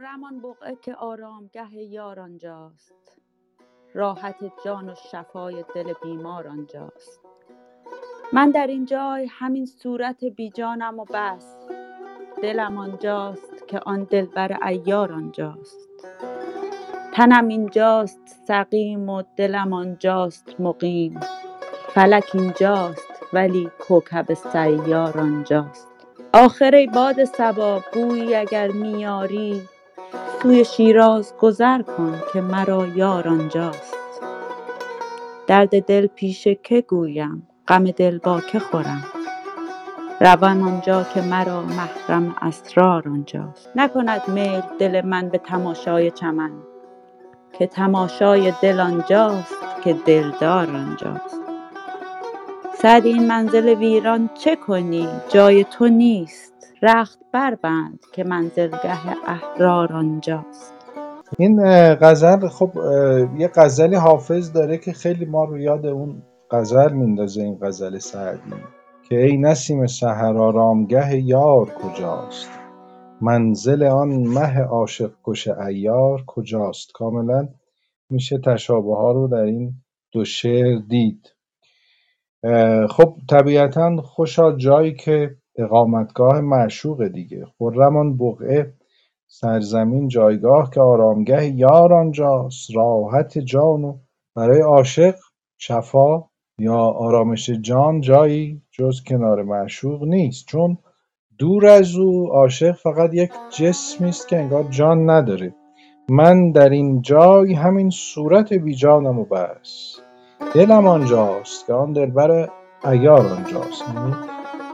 خرم آن بقعه که آرامگه یار آنجاست. راحت جان و شفای دل بیمار آنجاست. من در این جای همین صورت بی جانم و بس. دلم آنجاست که آن دلبر عیار آنجاست. تنم اینجاست سقیم و دلم آنجاست مقیم. فلک اینجاست ولی کوکب سیار آنجاست. آخر ای باد صبا بویی اگر می سوی شیراز گذر کن که مرا یار آنجاست. درد دل پیش که گویم غم دل با که خورم؟ روم آنجا که مرا محرم اسرار آنجاست. نکند میل دل من به تماشای چمن که تماشای دل آنجاست که دلدار آنجاست. سعدی این منزل ویران چه کنی؟ جای تو نیست. رخت بربند که منزلگه احرار آنجاست. این غزل خب یه غزلی حافظ داره که خیلی ما رو یاد اون غزل میندازه این غزل سعدی که ای نسیم سحر آرامگه یار کجاست؟ منزل آن مه عاشق کش عیار کجاست؟ کاملا میشه تشابه ها رو در این دو شعر دید. خب طبیعتا خوشا جایی که اقامتگاه معشوق دیگه. خرم آن بقعه سرزمین جایگاه که آرامگه یار آنجاست راحت جان و برای عاشق شفا یا آرامش جان جایی جز کنار معشوق نیست. چون دور از او عاشق فقط یک جسمی است که انگار جان نداره. من در این جای همین صورت بی جانم و بس. دلم آنجاست که آن دلبر عیار آنجاست. یعنی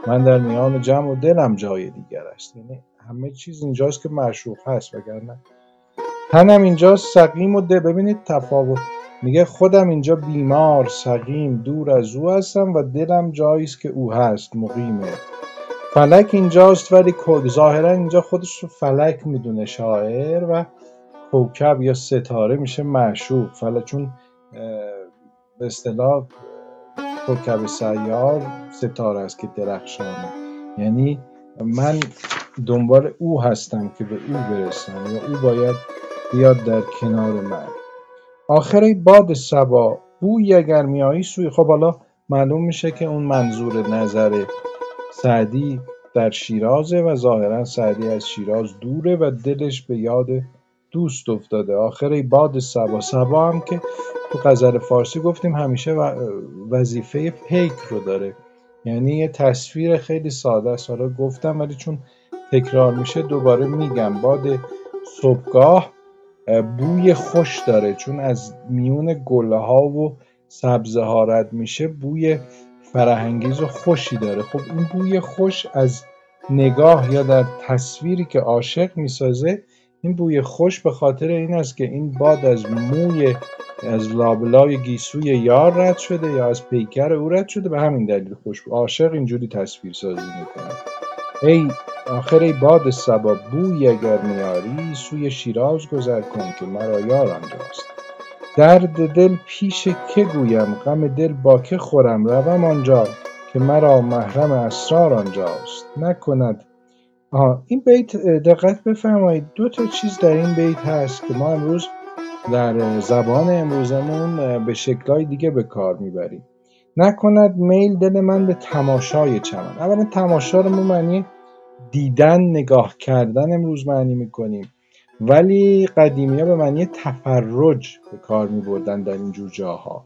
من در میان جمع و دلم جای دیگر است یعنی همه چیز اینجاست که معشوق هست وگرنه تنم اینجاست سقیم و ده. ببینید تفاوت. میگه خودم اینجا بیمار سقیم دور از او هستم و دلم جایی است که او هست مقیمه فلک اینجاست ولی ظاهرا اینجا خودش رو فلک می‌دونه شاعر و کوکب یا ستاره میشه معشوق. فلک چون به اصطلاح کوکب سیار ستاره است که درخشانه. یعنی من دنبال او هستم که به او برسم یا او باید بیاد در کنار من. آخر باد سبا بوی اگر میایی سوی. خب حالا معلوم میشه که اون منظور نظر سعدی در شیرازه و ظاهرا سعدی از شیراز دوره و دلش به یاد دوست افتاده. آخر باد سبا سبا هم که تو غزل فارسی گفتیم همیشه وظیفه پیک رو داره. یعنی یه تصویر خیلی ساده است. حالا گفتم ولی چون تکرار میشه دوباره میگم. باد صبحگاه بوی خوش داره. چون از میون گله ها و سبزه ها رد میشه بوی فرهنگیز و خوشی داره. خب این بوی خوش از نگاه یا در تصویری که عاشق می‌سازه این بوی خوش به خاطر این است که این باد از موی از لابلای گیسوی یار رد شده یا از پیکر او رد شده. به همین دلیل خوش عاشق اینجوری تصویر سازی می‌کنه. ای آخر ای باد سبا بوی اگر میاری سوی شیراز گذر کن که مرا یار آنجاست درد دل پیش که گویم غم دل با که خورم. روم آنجا که مرا محرم اسرار آنجاست. نکند آها این بیت دقت بفرمایید. دو تا چیز در این بیت هست که ما امروز در زبان امروزمون به شکلهای دیگه به کار می‌بریم. نکند میل دل من به تماشای چمن. اولا تماشا رو ما معنی دیدن نگاه کردن امروز معنی می‌کنیم. ولی قدیمی ها به معنی تفرج به کار می بردن در اینجور جاها.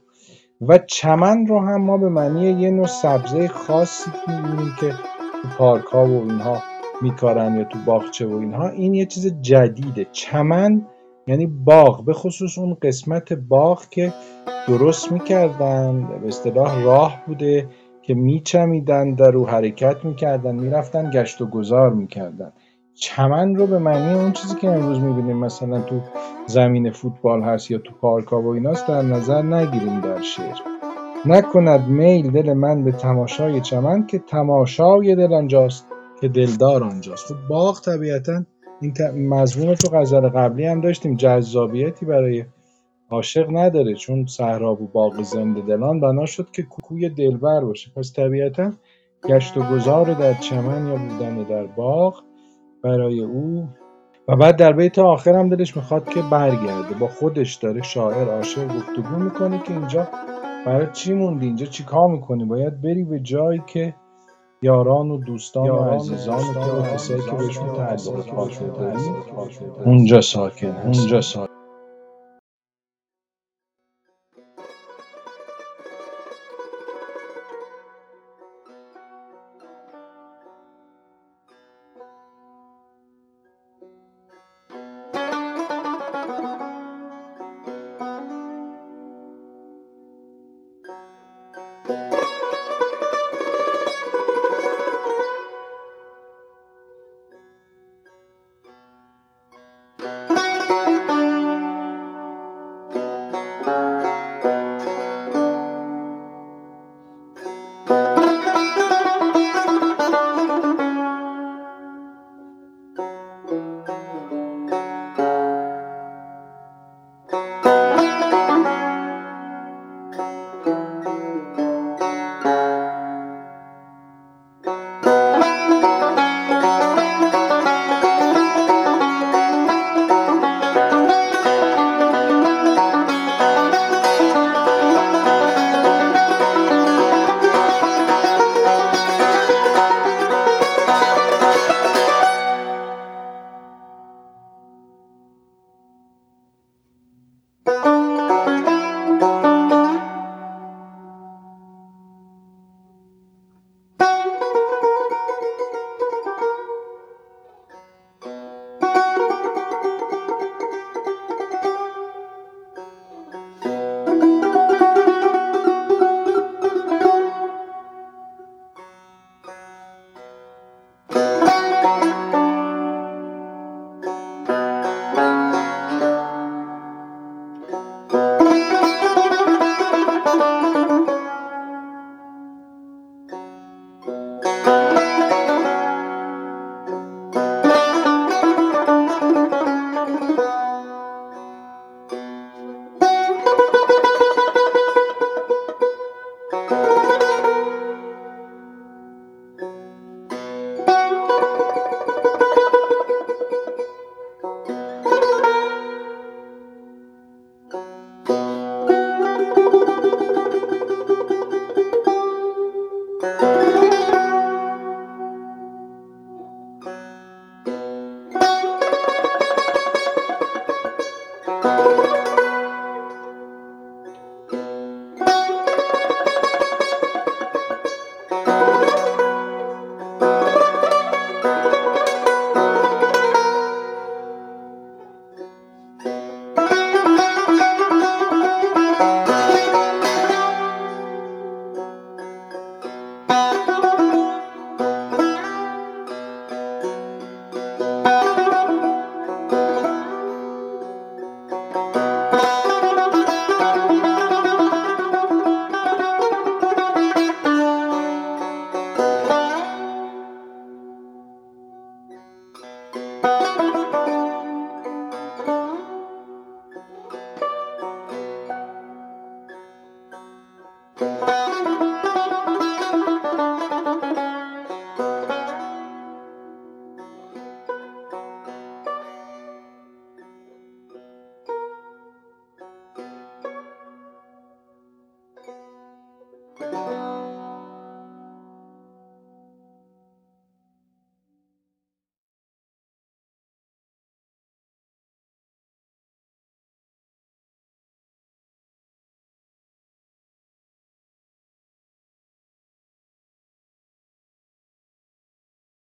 و چمن رو هم ما به معنی یه نوع سبزه خاصی می‌بینیم که تو پارک ها و اینها میکارن یا تو باغچه و اینها. این یه چیز جدیده. چمن یعنی باغ به خصوص اون قسمت باغ که درست می‌کردن به اصطلاح راه بوده که میچمیدن در رو حرکت می‌کردن می‌رفتن گشت و گذار می‌کردن. چمن رو به معنی اون چیزی که امروز می‌بینیم مثلا تو زمین فوتبال هست یا تو پارک ها و ایناست در نظر نگیریم در شعر. نکند میل دل من به تماشای چمن که تماشای دل آنجاست. که دلدار آنجاست. خب باغ طبیعتا این مضمون تو غزل قبلی هم داشتیم. جذابیتی برای عاشق نداره. چون صحرا و باغ زنده دلان بنا شد که کوی دلبر باشه. پس طبیعتا گشت و گذار در چمن یا بودن در باغ برای او. و بعد در بیت آخر هم دلش می‌خواد که برگرده. با خودش داره شاعر عاشق گفتگو می‌کنه که اینجا برای چی موندی؟ اینجا چی کار می‌کنی؟ باید بری به جایی که یاران و دوستان و عزیزان و کسایی که بهشون تعلق اونجا ساکن اونجا ساکن.